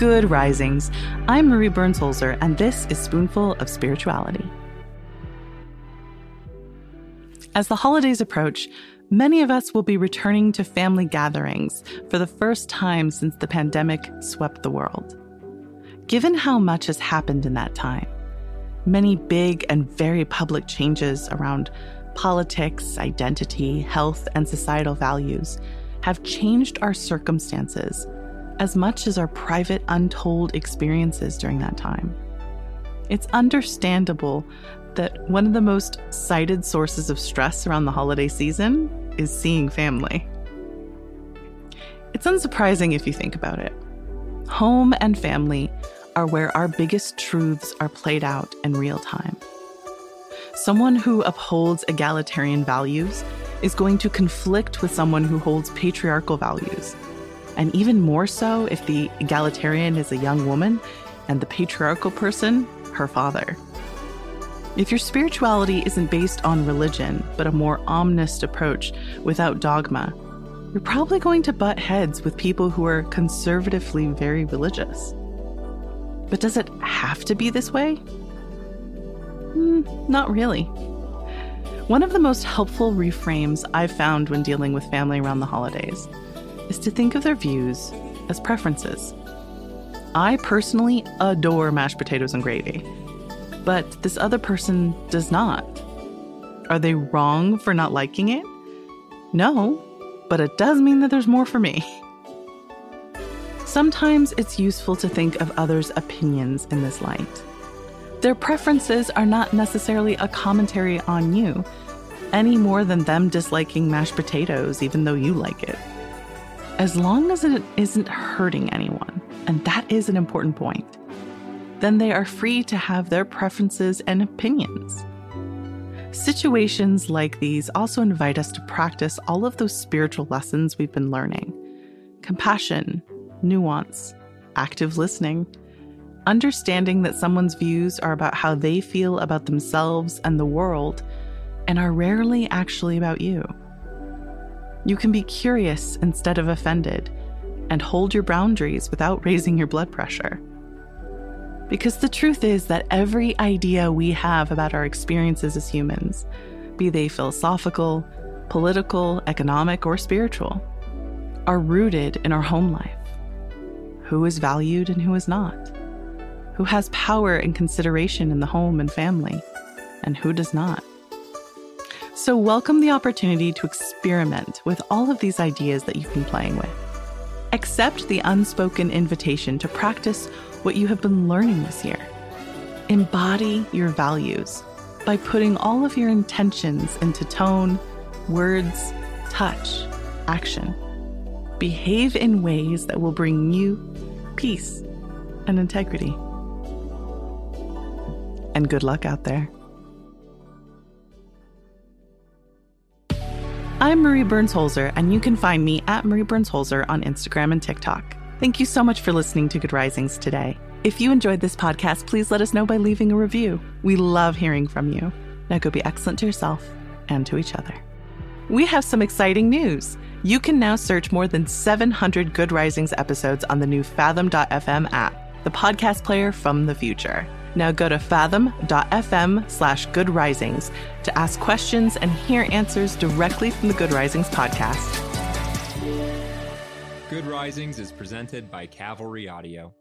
Good Risings. I'm Marie Burns Holzer, and this is Spoonful of Spirituality. As the holidays approach, many of us will be returning to family gatherings for the first time since the pandemic swept the world. Given how much has happened in that time, many big and very public changes around politics, identity, health, and societal values have changed our circumstances as much as our private, untold experiences during that time. It's understandable that one of the most cited sources of stress around the holiday season is seeing family. It's unsurprising if you think about it. Home and family are where our biggest truths are played out in real time. Someone who upholds egalitarian values is going to conflict with someone who holds patriarchal values. And even more so if the egalitarian is a young woman and the patriarchal person, her father. If your spirituality isn't based on religion, but a more omnist approach without dogma, you're probably going to butt heads with people who are conservatively very religious. But does it have to be this way? Mm, not really. One of the most helpful reframes I've found when dealing with family around the holidays is to think of their views as preferences. I personally adore mashed potatoes and gravy, but this other person does not. Are they wrong for not liking it? No, but it does mean that there's more for me. Sometimes it's useful to think of others' opinions in this light. Their preferences are not necessarily a commentary on you, any more than them disliking mashed potatoes, even though you like it. As long as it isn't hurting anyone, and that is an important point, then they are free to have their preferences and opinions. Situations like these also invite us to practice all of those spiritual lessons we've been learning compassion, nuance, active listening Understanding that someone's views are about how they feel about themselves and the world and are rarely actually about you. You can be curious instead of offended and hold your boundaries without raising your blood pressure. Because the truth is that every idea we have about our experiences as humans, be they philosophical, political, economic, or spiritual, are rooted in our home life. Who is valued and who is not? who has power and consideration in the home and family, and who does not. So, welcome the opportunity to experiment with all of these ideas that you've been playing with. Accept the unspoken invitation to practice what you have been learning this year. Embody your values by putting all of your intentions into tone, words, touch, action. Behave in ways that will bring you peace and integrity and good luck out there. I'm Marie Burns Holzer, and you can find me at Marie Burns Holzer on Instagram and TikTok. Thank you so much for listening to Good Risings today. If you enjoyed this podcast, please let us know by leaving a review. We love hearing from you. Now go be excellent to yourself and to each other. We have some exciting news. You can now search more than 700 Good Risings episodes on the new Fathom.fm app, the podcast player from the future. Now go to fathom.fm slash good risings to ask questions and hear answers directly from the Good Risings podcast. Good Risings is presented by Cavalry Audio.